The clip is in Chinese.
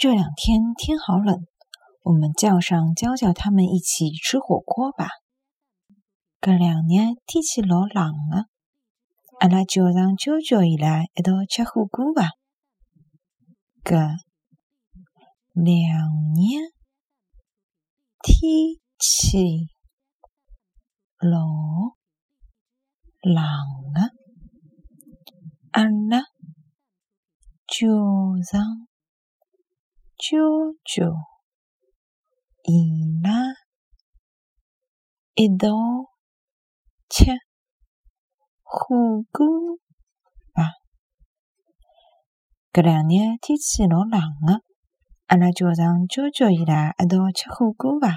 这两天天好冷，我们叫上娇娇他们一起吃火锅吧。搿两年天气老冷的，阿拉叫上娇娇伊拉一道吃火锅吧。搿两年天气老冷的，阿拉叫上。舅舅，伊拉一道吃火锅吧。搿两天天气老冷的，阿拉叫上舅舅伊拉一道吃火锅吧。